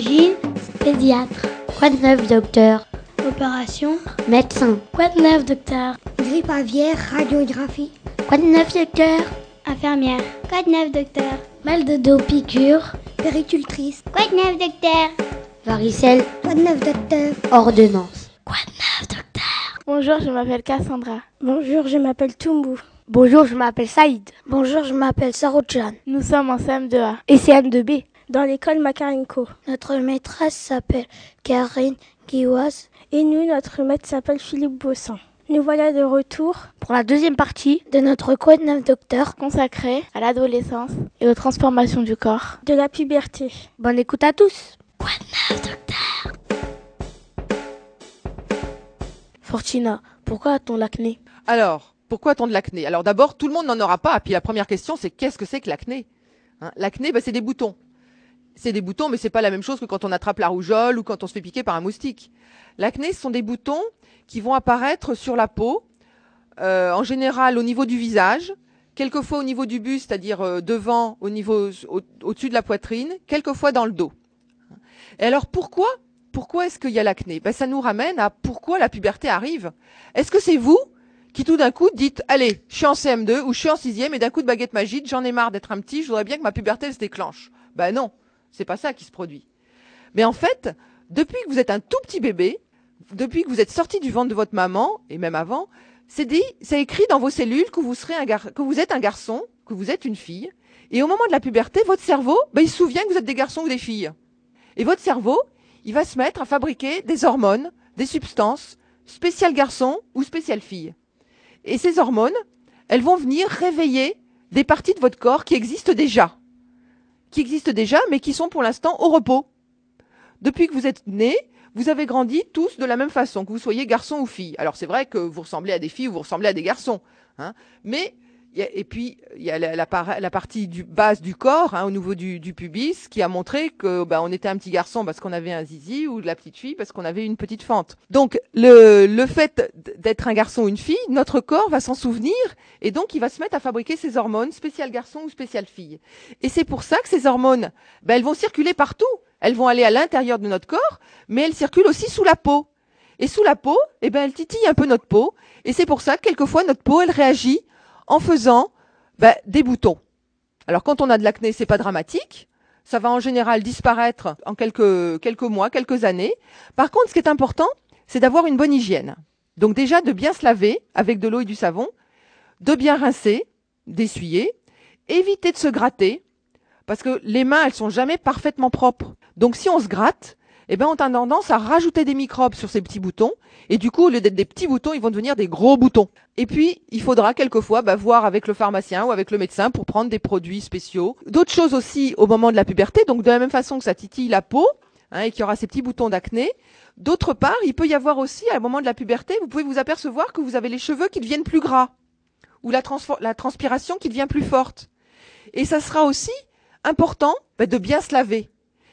Pédiatre. Quoi de neuf, docteur? Opération, Médecin. quoi de neuf, docteur? Grippe aviaire, radiographie. Quoi de neuf, docteur? Infirmière, quoi de neuf, docteur? Mal de dos, piqûre. Péricultrice. Quoi de neuf, docteur? Varicelle, Quoi de neuf, docteur? Ordonnance. Quoi de neuf, docteur? Bonjour, je m'appelle Cassandra. Bonjour, je m'appelle Toumbu. Bonjour, je m'appelle Saïd. Bonjour, je m'appelle Saroujan. Nous sommes en CM2A. Et CM2B. Dans l'école Makarenko. Notre maîtresse s'appelle Karine Kiwas. Et nous, notre maître s'appelle Philippe Bossan. Nous voilà de retour Pour la deuxième partie, De notre quoi de neuf, docteur Consacré à l'adolescence et aux transformations du corps. de la puberté. bonne écoute à tous. Quoi de neuf, docteur? Fortina, pourquoi a-t-on l'acné? Alors, pourquoi tant de l'acné? Alors d'abord, tout le monde n'en aura pas. Puis la première question, c'est qu'est-ce que c'est que l'acné? Hein, L'acné, bah, c'est des boutons. C'est des boutons, mais c'est pas la même chose que quand on attrape la rougeole ou quand on se fait piquer par un moustique. L'acné, ce sont des boutons qui vont apparaître sur la peau, euh, en général au niveau du visage, quelquefois au niveau du buste, c'est-à-dire euh, devant, au niveau au- au-dessus de la poitrine, quelquefois dans le dos. Et alors pourquoi Pourquoi est-ce qu'il y a l'acné? Ben, Ça nous ramène à pourquoi la puberté arrive. Est-ce que c'est vous qui tout d'un coup dites allez, je suis en CM2 ou je suis en sixième et d'un coup de baguette magique, j'en ai marre d'être un petit, je voudrais bien que ma puberté se déclenche. Ben non, c'est pas ça qui se produit. Mais en fait, depuis que vous êtes un tout petit bébé, depuis que vous êtes sorti du ventre de votre maman et même avant, c'est dit, c'est écrit dans vos cellules que vous serez un gar- que vous êtes un garçon, que vous êtes une fille. Et au moment de la puberté, votre cerveau, ben, il se souvient que vous êtes des garçons ou des filles. Et votre cerveau, il va se mettre à fabriquer des hormones, des substances spéciales garçons ou spéciales filles. Et ces hormones, elles vont venir réveiller des parties de votre corps qui existent déjà. Qui existent déjà, mais qui sont pour l'instant au repos. Depuis que vous êtes nés, vous avez grandi tous de la même façon, que vous soyez garçon ou fille. Alors c'est vrai que vous ressemblez à des filles ou vous ressemblez à des garçons. Hein, mais et puis il y a la, la par- la partie du base du corps, hein, au niveau du, pubis, qui a montré que bah, on était un petit garçon parce qu'on avait un zizi ou de la petite fille parce qu'on avait une petite fente. Donc le, le fait d'être un garçon ou une fille, notre corps va s'en souvenir et donc il va se mettre à fabriquer ces hormones spéciales garçon ou spéciales fille. Et c'est pour ça que ces hormones, ben, elles vont circuler partout. Elles vont aller à l'intérieur de notre corps, mais elles circulent aussi sous la peau. Et sous la peau, eh ben, elles titillent un peu notre peau. Et c'est pour ça que quelquefois notre peau, elle réagit en faisant ben, des boutons. Alors quand on a de l'acné, c'est pas dramatique. Ça va en général disparaître en quelques, quelques mois, quelques années. Par contre, ce qui est important, c'est d'avoir une bonne hygiène. Donc déjà de bien se laver avec de l'eau et du savon, de bien rincer, d'essuyer, éviter de se gratter, parce que les mains, elles sont jamais parfaitement propres. Donc si on se gratte, eh ben on a tendance à rajouter des microbes sur ces petits boutons, et du coup, au lieu d'être des petits boutons, ils vont devenir des gros boutons. Et puis, il faudra quelquefois bah, voir avec le pharmacien ou avec le médecin pour prendre des produits spéciaux. D'autres choses aussi au moment de la puberté, donc de la même façon que ça titille la peau, hein, et qu'il y aura ces petits boutons d'acné. D'autre part, il peut y avoir aussi, à un moment de la puberté, vous pouvez vous apercevoir que vous avez les cheveux qui deviennent plus gras, ou la, la transpiration qui devient plus forte. Et ça sera aussi important bah, de bien se laver.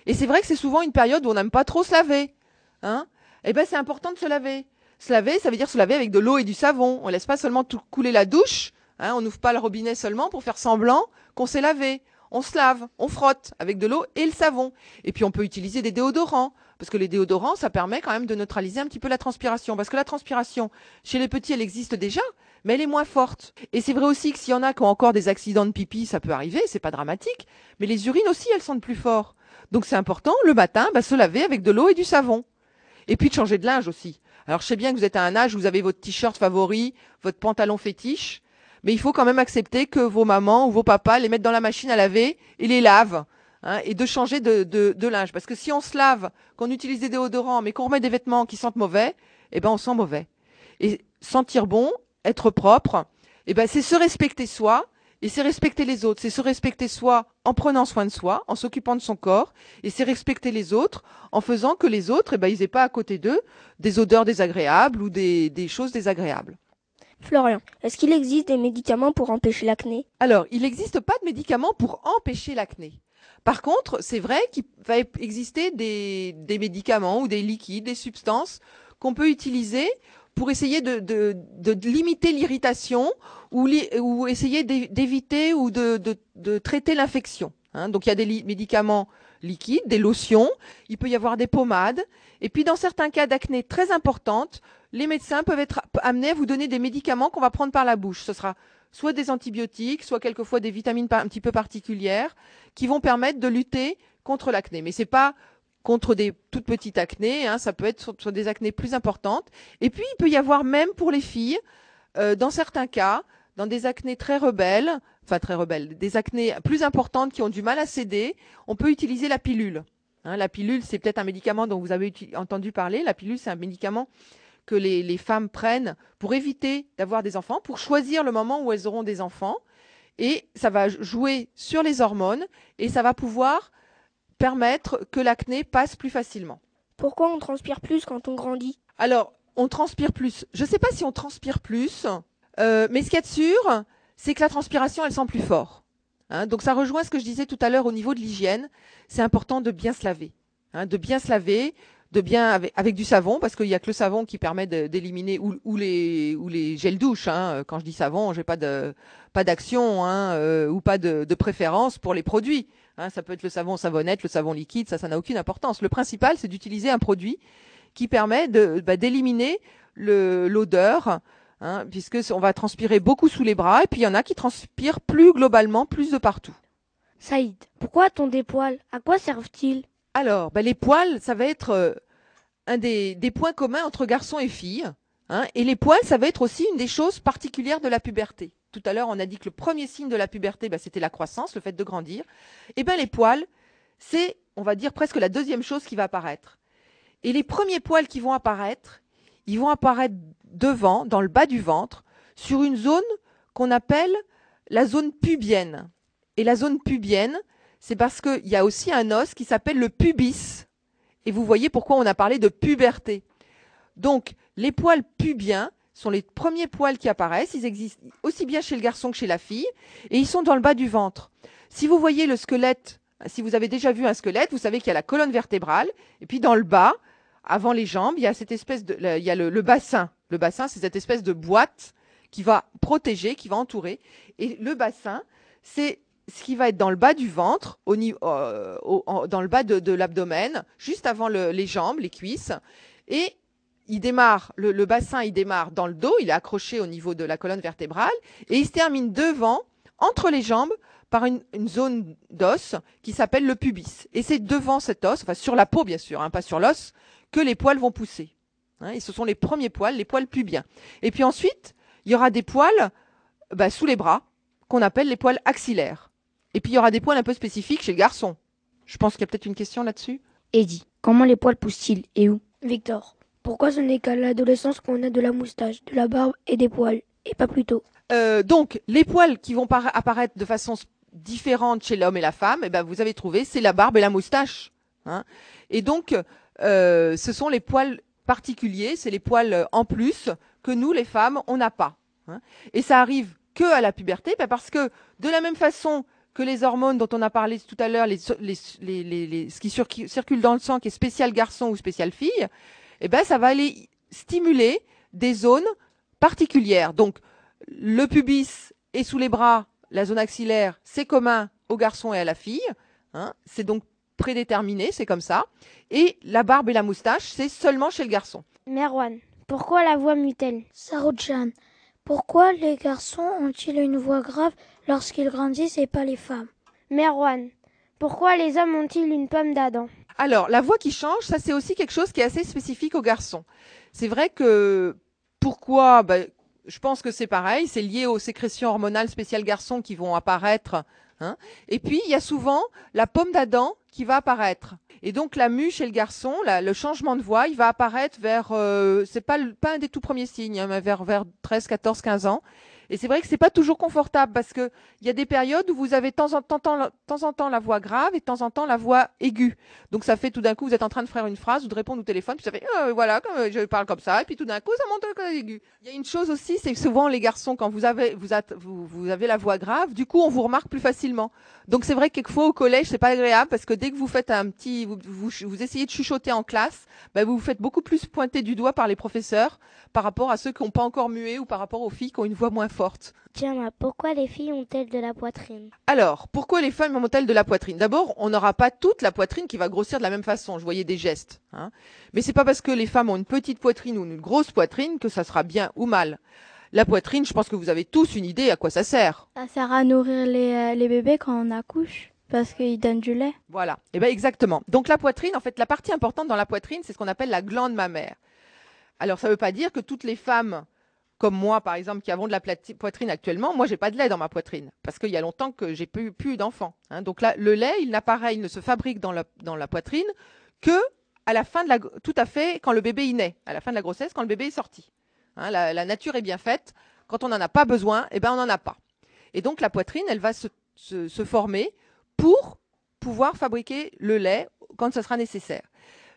Et c'est vrai que c'est souvent une période où on n'aime pas trop se laver. Hein eh ben c'est important de se laver. Se laver, ça veut dire se laver avec de l'eau et du savon. On laisse pas seulement tout couler la douche. Hein, on n'ouvre pas le robinet seulement pour faire semblant qu'on s'est lavé. On se lave, on frotte avec de l'eau et le savon. Et puis on peut utiliser des déodorants. Parce que les déodorants, ça permet quand même de neutraliser un petit peu la transpiration. Parce que la transpiration, chez les petits, elle existe déjà, mais elle est moins forte. Et c'est vrai aussi que s'il y en a qui ont encore des accidents de pipi, ça peut arriver, c'est pas dramatique. Mais les urines aussi, elles sentent plus fort. Donc c'est important, le matin, bah, se laver avec de l'eau et du savon. Et puis de changer de linge aussi. Alors je sais bien que vous êtes à un âge où vous avez votre t-shirt favori, votre pantalon fétiche, mais il faut quand même accepter que vos mamans ou vos papas les mettent dans la machine à laver et les lavent. hein, et de changer de, de, de linge. Parce que si on se lave, qu'on utilise des déodorants, mais qu'on remet des vêtements qui sentent mauvais, eh ben on sent mauvais. Et sentir bon, être propre, eh ben c'est se respecter soi, et c'est respecter les autres. C'est se respecter soi en prenant soin de soi, en s'occupant de son corps, et c'est respecter les autres en faisant que les autres, eh ben, ils aient pas à côté d'eux des odeurs désagréables ou des, des choses désagréables. Florian, est-ce qu'il existe des médicaments pour empêcher l'acné? Alors, il n'existe pas de médicaments pour empêcher l'acné. Par contre, c'est vrai qu'il va exister des, des médicaments ou des liquides, des substances qu'on peut utiliser pour essayer de, de, de limiter l'irritation ou, ou essayer d'é- d'éviter ou de, de, de traiter l'infection. hein. Donc il y a des médicaments liquides, des lotions, il peut y avoir des pommades. Et puis dans certains cas d'acné très importante, les médecins peuvent être amenés à vous donner des médicaments qu'on va prendre par la bouche. Ce sera soit des antibiotiques, soit quelquefois des vitamines un petit peu particulières qui vont permettre de lutter contre l'acné. Mais c'est pas contre des toutes petites acnées, hein, ça peut être sur, des acnés plus importantes. Et puis il peut y avoir même pour les filles, euh, dans certains cas, dans des acnés très rebelles, enfin très rebelles, des acnés plus importantes qui ont du mal à céder, on peut utiliser la pilule. Hein, la pilule, c'est peut-être un médicament dont vous avez entendu parler. La pilule, c'est un médicament que les, les femmes prennent pour éviter d'avoir des enfants, pour choisir le moment où elles auront des enfants. Et ça va jouer sur les hormones et ça va pouvoir permettre que l'acné passe plus facilement. Pourquoi on transpire plus quand on grandit? Alors, on transpire plus. Je ne sais pas si on transpire plus, euh, mais ce qu'il y a de sûr, c'est que la transpiration, elle sent plus fort. Hein. donc ça rejoint ce que je disais tout à l'heure au niveau de l'hygiène. C'est important de bien se laver, hein, de bien se laver, de bien avec, du savon, parce qu'il n'y a que le savon qui permet d'éliminer ou, les ou les gels douche. Hein. Quand je dis savon, j'ai pas de pas d'action hein, euh, ou pas de, de, préférence pour les produits. Hein. Ça peut être le savon savonnette, le savon liquide, ça, ça n'a aucune importance. Le principal, c'est d'utiliser un produit qui permet bah, d'éliminer l'odeur hein, puisque on va transpirer beaucoup sous les bras, et puis il y en a qui transpirent plus globalement, plus de partout. Saïd, pourquoi a-t-on des poils? À quoi servent-ils? Alors, ben, les poils, ça va être euh, un des, des, points communs entre garçons et filles. Hein, et les poils, ça va être aussi une des choses particulières de la puberté. Tout à l'heure, on a dit que le premier signe de la puberté, ben, c'était la croissance, le fait de grandir. Eh ben les poils, c'est, on va dire, presque la deuxième chose qui va apparaître. Et les premiers poils qui vont apparaître, ils vont apparaître devant, dans le bas du ventre, sur une zone qu'on appelle la zone pubienne. Et la zone pubienne, c'est parce qu'il y a aussi un os qui s'appelle le pubis. Et vous voyez pourquoi on a parlé de puberté. Donc, les poils pubiens sont les premiers poils qui apparaissent. Ils existent aussi bien chez le garçon que chez la fille. Et ils sont dans le bas du ventre. Si vous voyez le squelette, si vous avez déjà vu un squelette, vous savez qu'il y a la colonne vertébrale. Et puis dans le bas, avant les jambes, il y a cette espèce de, il y a le, bassin. Le bassin, c'est cette espèce de boîte qui va protéger, qui va entourer. Et le bassin, c'est ce qui va être dans le bas du ventre, euh, dans le bas de, l'abdomen, juste avant les jambes, les cuisses. Et il démarre, le, bassin, il démarre dans le dos, il est accroché au niveau de la colonne vertébrale, et il se termine devant, entre les jambes, par une, zone d'os qui s'appelle le pubis. Et c'est devant cet os, enfin sur la peau bien sûr, hein, pas sur l'os, que les poils vont pousser. Hein, et ce sont les premiers poils, les poils pubiens. Et puis ensuite, il y aura des poils bah, sous les bras, qu'on appelle les poils axillaires. Et puis il y aura des poils un peu spécifiques chez le garçon. Je pense qu'il y a peut-être une question là-dessus. Eddie, comment les poils poussent-ils et où? Victor, pourquoi ce n'est qu'à l'adolescence qu'on a de la moustache, de la barbe et des poils, et pas plus tôt? Euh, Donc, les poils qui vont apparaître de façon différente chez l'homme et la femme, eh ben, vous avez trouvé, c'est la barbe et la moustache. Hein. et donc, euh, ce sont les poils particuliers, c'est les poils euh, en plus que nous, les femmes, on n'a pas. Hein. Et ça arrive que à la puberté, bah, parce que de la même façon que les hormones dont on a parlé tout à l'heure, ce qui circule dans le sang, qui est spécial garçon ou spécial fille, eh ben, ça va aller stimuler des zones particulières. Donc, le pubis est sous les bras, la zone axillaire, c'est commun au garçon et à la fille. Hein. C'est donc prédéterminé, c'est comme ça. Et la barbe et la moustache, c'est seulement chez le garçon. Merwan, pourquoi la voix mutelle Saroujan, pourquoi les garçons ont-ils une voix grave lorsqu'ils grandissent et pas les femmes? Merwan, pourquoi les hommes ont-ils une pomme d'Adam? Alors, la voix qui change, ça c'est aussi quelque chose qui est assez spécifique aux garçons. C'est vrai que pourquoi ben, Je pense que c'est pareil, c'est lié aux sécrétions hormonales spéciales garçons qui vont apparaître. Hein. Et puis, il y a souvent la pomme d'Adam va apparaître. Et donc la mue chez le garçon, le changement de voix, il va apparaître vers, euh, c'est pas, pas un des tout premiers signes, hein, mais vers, vers 13, 14, 15 ans. Et c'est vrai que c'est pas toujours confortable parce que il y a des périodes où vous avez de temps en temps, la voix grave et de temps en temps la voix aiguë. Donc ça fait tout d'un coup vous êtes en train de faire une phrase ou de répondre au téléphone puis ça fait euh, voilà je parle comme ça et puis tout d'un coup ça monte à aigu. Il y a une chose aussi c'est souvent les garçons quand vous avez vous, avez la voix grave du coup on vous remarque plus facilement. Donc c'est vrai que quelquefois au collège c'est pas agréable parce que dès que vous faites un petit vous, essayez de chuchoter en classe, ben vous vous faites beaucoup plus pointer du doigt par les professeurs par rapport à ceux qui n'ont pas encore mué ou par rapport aux filles qui ont une voix moins forte. Tiens, pourquoi les filles ont-elles de la poitrine? Alors, pourquoi les femmes ont-elles de la poitrine? D'abord, on n'aura pas toute la poitrine qui va grossir de la même façon. Je voyais des gestes. Hein. Mais c'est pas parce que les femmes ont une petite poitrine ou une grosse poitrine que ça sera bien ou mal. La poitrine, je pense que vous avez tous une idée à quoi ça sert. Ça sert à nourrir les, euh, les bébés quand on accouche. Parce qu'ils donnent du lait. Voilà. Et eh ben exactement. Donc la poitrine, en fait, la partie importante dans la poitrine, c'est ce qu'on appelle la glande mammaire. Alors ça ne veut pas dire que toutes les femmes comme moi, par exemple, qui avons de la poitrine actuellement, moi, j'ai pas de lait dans ma poitrine parce qu'il y a longtemps que j'ai plus, plus d'enfants. Hein. Donc là, le lait, il n'apparaît, il ne se fabrique dans la, poitrine que à la fin de la, tout à fait quand le bébé y naît, à la fin de la grossesse, quand le bébé est sorti. Hein, la, nature est bien faite. Quand on n'en a pas besoin, eh ben, on n'en a pas. Et donc, la poitrine, elle va se former pour pouvoir fabriquer le lait quand ce sera nécessaire.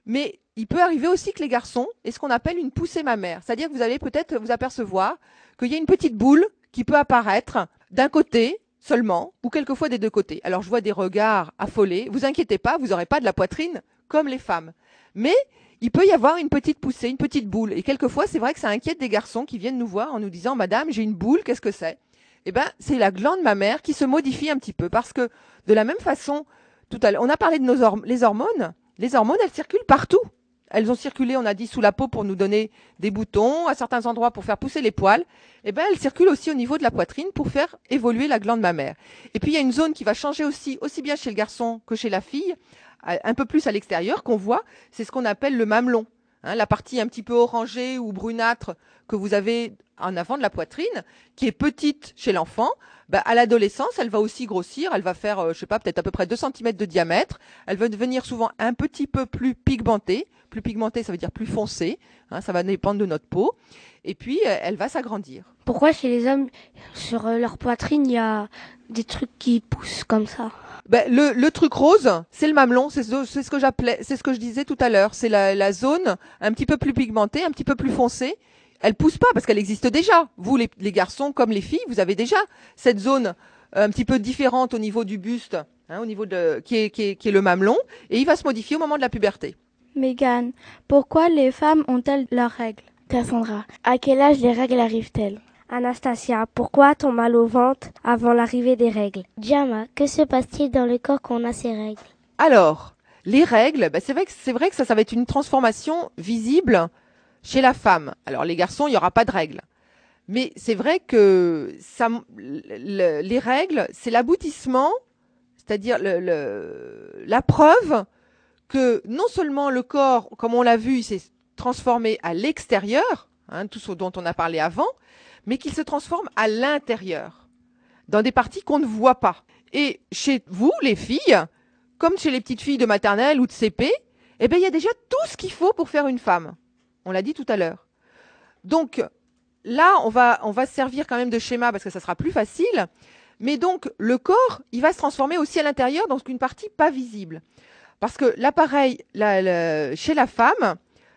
Mais il peut arriver aussi que les garçons aient ce qu'on appelle une poussée mammaire. C'est-à-dire que vous allez peut-être vous apercevoir qu'il y a une petite boule qui peut apparaître d'un côté seulement, ou quelquefois des deux côtés. Alors je vois des regards affolés. Vous inquiétez pas, vous n'aurez pas de la poitrine comme les femmes. Mais il peut y avoir une petite poussée, une petite boule. Et quelquefois, c'est vrai que ça inquiète des garçons qui viennent nous voir en nous disant, Madame, j'ai une boule, qu'est-ce que c'est? Eh ben, c'est la glande mammaire qui se modifie un petit peu. Parce que de la même façon, tout à l'heure, on a parlé de nos les hormones. Les hormones, elles circulent partout. Elles ont circulé, on a dit, sous la peau pour nous donner des boutons, à certains endroits pour faire pousser les poils. Eh ben, elles circulent aussi au niveau de la poitrine pour faire évoluer la glande mammaire. Et puis, il y a une zone qui va changer aussi, aussi bien chez le garçon que chez la fille, un peu plus à l'extérieur, qu'on voit. C'est ce qu'on appelle le mamelon. Hein, la partie un petit peu orangée ou brunâtre que vous avez en avant de la poitrine, qui est petite chez l'enfant, bah, à l'adolescence, elle va aussi grossir, elle va faire, euh, je sais pas, peut-être à peu près 2 cm de diamètre, elle va devenir souvent un petit peu plus pigmentée, plus pigmentée, ça veut dire plus foncée, hein, ça va dépendre de notre peau, et puis euh, elle va s'agrandir. Pourquoi chez les hommes, sur euh, leur poitrine, il y a des trucs qui poussent comme ça? Ben, le, le, truc rose, c'est le mamelon, c'est ce, ce, que j'appelais, c'est ce que je disais tout à l'heure. C'est la, la, zone un petit peu plus pigmentée, un petit peu plus foncée, elle pousse pas parce qu'elle existe déjà. Vous, les, garçons comme les filles, vous avez déjà cette zone euh, un petit peu différente au niveau du buste, hein, au niveau de qui est, qui, est, qui est le mamelon, et il va se modifier au moment de la puberté. Megan, pourquoi les femmes ont-elles leurs règles? Cassandra, à quel âge les règles arrivent-elles? Anastasia, pourquoi a-t-on mal au ventre avant l'arrivée des règles? Jama, que se passe-t-il dans le corps quand on a ces règles? Alors, les règles, bah c'est vrai vrai que ça, ça va être une transformation visible chez la femme. Alors les garçons, il n'y aura pas de règles. Mais c'est vrai que les règles, c'est l'aboutissement, c'est-à-dire la preuve que non seulement le corps, comme on l'a vu, s'est transformé à l'extérieur, hein, tout ce dont on a parlé avant, mais qu'il se transforme à l'intérieur, dans des parties qu'on ne voit pas. Et chez vous, les filles, comme chez les petites filles de maternelle ou de CP, eh ben, il y a déjà tout ce qu'il faut pour faire une femme. On l'a dit tout à l'heure. Donc là, on va, se servir quand même de schéma parce que ça sera plus facile. Mais donc le corps, il va se transformer aussi à l'intérieur dans une partie pas visible. Parce que l'appareil, chez la femme,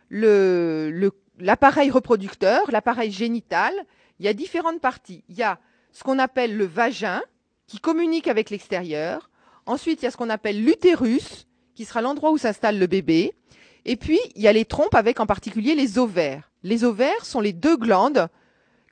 l'appareil reproducteur, l'appareil génital, il y a différentes parties. Il y a ce qu'on appelle le vagin, qui communique avec l'extérieur. Ensuite, il y a ce qu'on appelle l'utérus, qui sera l'endroit où s'installe le bébé. Et puis, il y a les trompes avec en particulier les ovaires. Les ovaires sont les deux glandes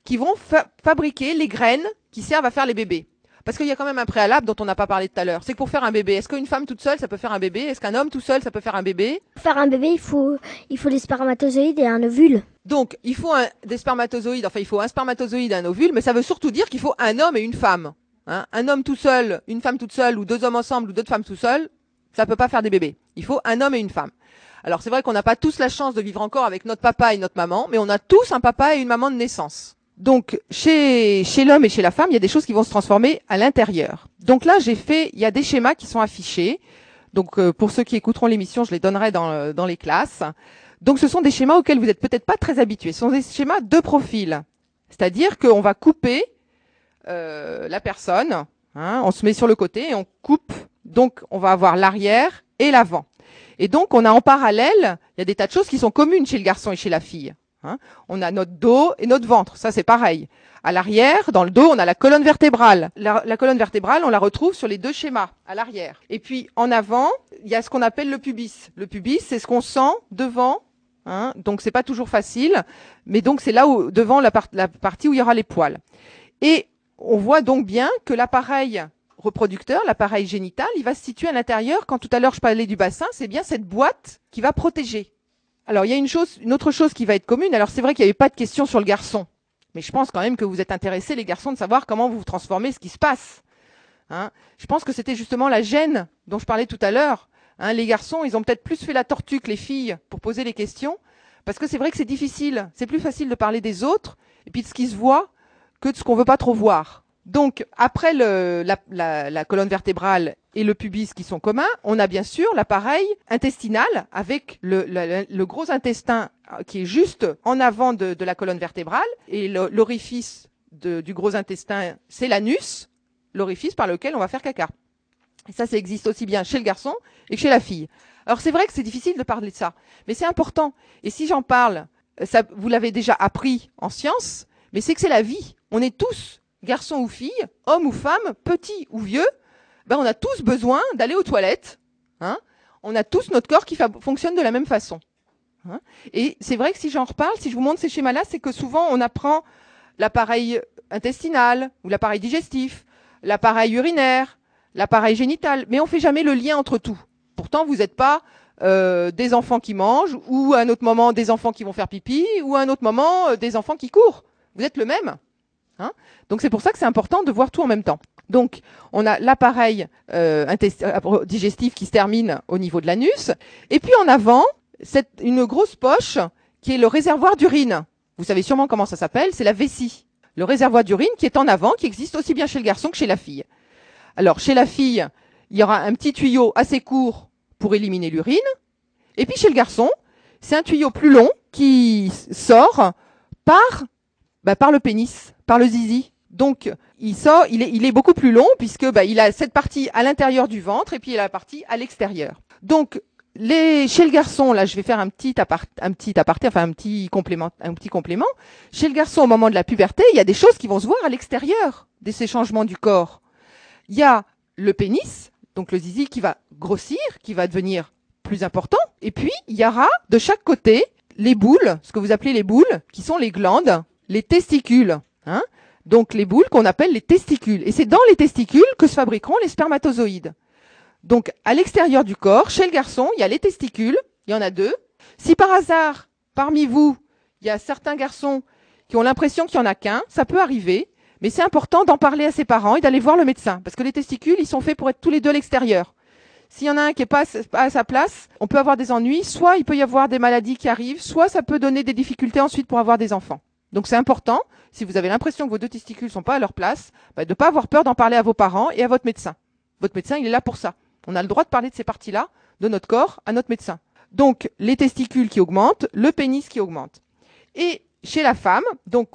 qui vont fabriquer les graines qui servent à faire les bébés. Parce qu'il y a quand même un préalable dont on n'a pas parlé tout à l'heure. C'est que pour faire un bébé, est-ce qu'une femme toute seule, ça peut faire un bébé? Est-ce qu'un homme tout seul, ça peut faire un bébé? Pour faire un bébé, il faut, il faut des spermatozoïdes et un ovule. Donc, il faut un, des spermatozoïdes, enfin, il faut un spermatozoïde et un ovule, mais ça veut surtout dire qu'il faut un homme et une femme. Hein un homme tout seul, une femme toute seule, ou deux hommes ensemble, ou deux femmes tout seules, ça peut pas faire des bébés. Il faut un homme et une femme. Alors c'est vrai qu'on n'a pas tous la chance de vivre encore avec notre papa et notre maman, mais on a tous un papa et une maman de naissance. Donc chez, chez l'homme et chez la femme, il y a des choses qui vont se transformer à l'intérieur. Donc là, j'ai fait, il y a des schémas qui sont affichés. Donc euh, pour ceux qui écouteront l'émission, je les donnerai dans, euh, dans les classes. Donc ce sont des schémas auxquels vous n'êtes peut-être pas très habitués. Ce sont des schémas de profil. C'est-à-dire qu'on va couper euh, la personne, hein, on se met sur le côté et on coupe. Donc on va avoir l'arrière et l'avant. Et donc, on a en parallèle, il y a des tas de choses qui sont communes chez le garçon et chez la fille. Hein. on a notre dos et notre ventre, ça c'est pareil. À l'arrière, dans le dos, on a la colonne vertébrale. La, colonne vertébrale, on la retrouve sur les deux schémas, à l'arrière. Et puis en avant, il y a ce qu'on appelle le pubis. Le pubis, c'est ce qu'on sent devant. Hein, donc c'est pas toujours facile, mais donc c'est là où devant la, la partie où il y aura les poils. Et on voit donc bien que l'appareil reproducteur, l'appareil génital, il va se situer à l'intérieur. Quand tout à l'heure je parlais du bassin, c'est bien cette boîte qui va protéger. Alors il y a une chose, une autre chose qui va être commune. Alors c'est vrai qu'il n'y avait pas de question sur le garçon, mais je pense quand même que vous êtes intéressés les garçons de savoir comment vous transformez, ce qui se passe. Hein je pense que c'était justement la gêne dont je parlais tout à l'heure. Hein, les garçons, ils ont peut-être plus fait la tortue que les filles pour poser les questions, parce que c'est vrai que c'est difficile. C'est plus facile de parler des autres et puis de ce qui se voit que de ce qu'on veut pas trop voir. Donc, après le, la, la, la, colonne vertébrale et le pubis qui sont communs, on a bien sûr l'appareil intestinal avec le, le, gros intestin qui est juste en avant de, de la colonne vertébrale et l'orifice du gros intestin, c'est l'anus, l'orifice par lequel on va faire caca. Et ça, ça existe aussi bien chez le garçon et chez la fille. Alors c'est vrai que c'est difficile de parler de ça, mais c'est important. Et si j'en parle, ça, vous l'avez déjà appris en sciences, mais c'est que c'est la vie. On est tous, garçons ou filles, hommes ou femmes, petits ou vieux, ben on a tous besoin d'aller aux toilettes. Hein on a tous notre corps qui fonctionne de la même façon. Hein et c'est vrai que si j'en reparle, si je vous montre ces schémas-là, c'est que souvent on apprend l'appareil intestinal ou l'appareil digestif, l'appareil urinaire, l'appareil génital, mais on fait jamais le lien entre tout. Pourtant, vous n'êtes pas euh, des enfants qui mangent, ou à un autre moment des enfants qui vont faire pipi, ou à un autre moment euh, des enfants qui courent. Vous êtes le même. Hein Donc c'est pour ça que c'est important de voir tout en même temps. Donc on a l'appareil euh, euh digestif qui se termine au niveau de l'anus, et puis en avant, c'est une grosse poche qui est le réservoir d'urine. Vous savez sûrement comment ça s'appelle, c'est la vessie. Le réservoir d'urine qui est en avant, qui existe aussi bien chez le garçon que chez la fille. Alors chez la fille, il y aura un petit tuyau assez court pour éliminer l'urine. Et puis chez le garçon, c'est un tuyau plus long qui sort bah, par le pénis, par le zizi. Donc il sort, il est, beaucoup plus long puisque bah, il a cette partie à l'intérieur du ventre et puis il a la partie à l'extérieur. Donc les, chez le garçon, là, je vais faire un petit, apart, un petit aparté, enfin un petit complément, un petit complément. Chez le garçon, au moment de la puberté, il y a des choses qui vont se voir à l'extérieur de ces changements du corps. Il y a le pénis, donc le zizi qui va grossir, qui va devenir plus important. Et puis, il y aura de chaque côté les boules, ce que vous appelez les boules, qui sont les glandes, les testicules. Hein donc les boules qu'on appelle les testicules. Et c'est dans les testicules que se fabriqueront les spermatozoïdes. Donc à l'extérieur du corps, chez le garçon, il y a les testicules, il y en a deux. Si par hasard, parmi vous, il y a certains garçons qui ont l'impression qu'il n'y en a qu'un, ça peut arriver. Mais c'est important d'en parler à ses parents et d'aller voir le médecin. Parce que les testicules, ils sont faits pour être tous les deux à l'extérieur. S'il y en a un qui n'est pas à sa place, on peut avoir des ennuis. Soit il peut y avoir des maladies qui arrivent, soit ça peut donner des difficultés ensuite pour avoir des enfants. Donc c'est important, si vous avez l'impression que vos deux testicules sont pas à leur place, bah, de ne pas avoir peur d'en parler à vos parents et à votre médecin. Votre médecin, il est là pour ça. On a le droit de parler de ces parties-là de notre corps à notre médecin. Donc les testicules qui augmentent, le pénis qui augmente. Et chez la femme, donc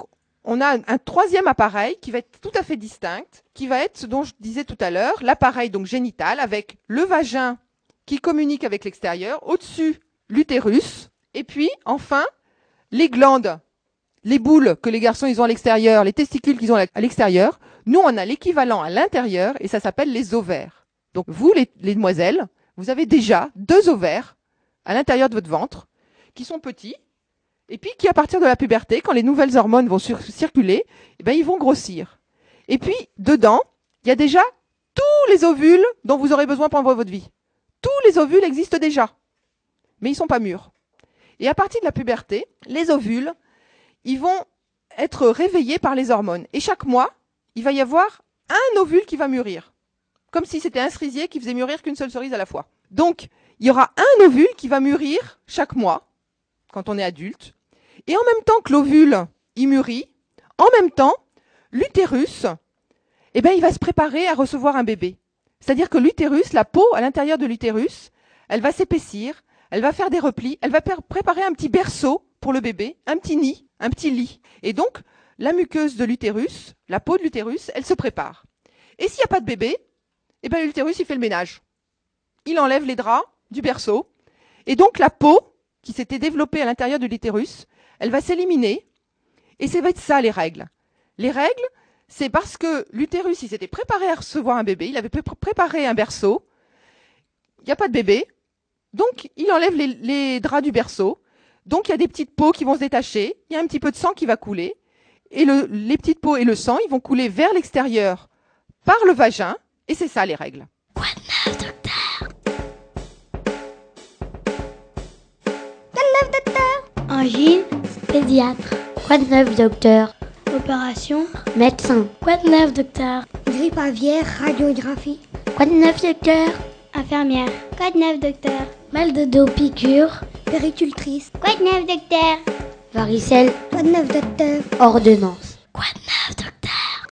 on a un troisième appareil qui va être tout à fait distinct, qui va être ce dont je disais tout à l'heure, l'appareil donc génital avec le vagin qui communique avec l'extérieur, au-dessus l'utérus, et puis enfin les glandes, les boules que les garçons ont à l'extérieur, les testicules qu'ils ont à l'extérieur. Nous on a l'équivalent à l'intérieur et ça s'appelle les ovaires. Donc vous les, les demoiselles, vous avez déjà deux ovaires à l'intérieur de votre ventre qui sont petits et puis qui, à partir de la puberté, quand les nouvelles hormones vont circuler, eh ben, ils vont grossir. Et puis, dedans, il y a déjà tous les ovules dont vous aurez besoin pendant votre vie. Tous les ovules existent déjà, mais ils sont pas mûrs. Et à partir de la puberté, les ovules, ils vont être réveillés par les hormones. Et chaque mois, il va y avoir un ovule qui va mûrir. Comme si c'était un cerisier qui faisait mûrir qu'une seule cerise à la fois. Donc, il y aura un ovule qui va mûrir chaque mois, quand on est adulte, et en même temps que l'ovule y mûrit, en même temps, l'utérus, eh ben, il va se préparer à recevoir un bébé. C'est-à-dire que l'utérus, la peau à l'intérieur de l'utérus, elle va s'épaissir, elle va faire des replis, elle va préparer un petit berceau pour le bébé, un petit nid, un petit lit. Et donc, la muqueuse de l'utérus, la peau de l'utérus, elle se prépare. Et s'il n'y a pas de bébé, eh ben, l'utérus, il fait le ménage. Il enlève les draps du berceau. Et donc, la peau qui s'était développée à l'intérieur de l'utérus, elle va s'éliminer. Et ça va être ça les règles. Les règles, c'est parce que l'utérus, il s'était préparé à recevoir un bébé, il avait préparé un berceau. Il n'y a pas de bébé. Donc, il enlève les, les draps du berceau. Donc, il y a des petites peaux qui vont se détacher. Il y a un petit peu de sang qui va couler. et le, les petites peaux et le sang, ils vont couler vers l'extérieur par le vagin, et c'est ça les règles. Quoi de neuf, docteur? Quoi de neuf, docteur? Angine Pédiatre. Quoi de neuf, docteur? Opération Médecin. Quoi de neuf, docteur? Grippe aviaire, radiographie. Quoi de neuf, docteur? Infirmière. Quoi de neuf, docteur? Mal de dos, piqûre. Péricultrice. Quoi de neuf, docteur? Varicelle. Quoi de neuf, docteur? Ordonnance. Quoi de neuf, docteur?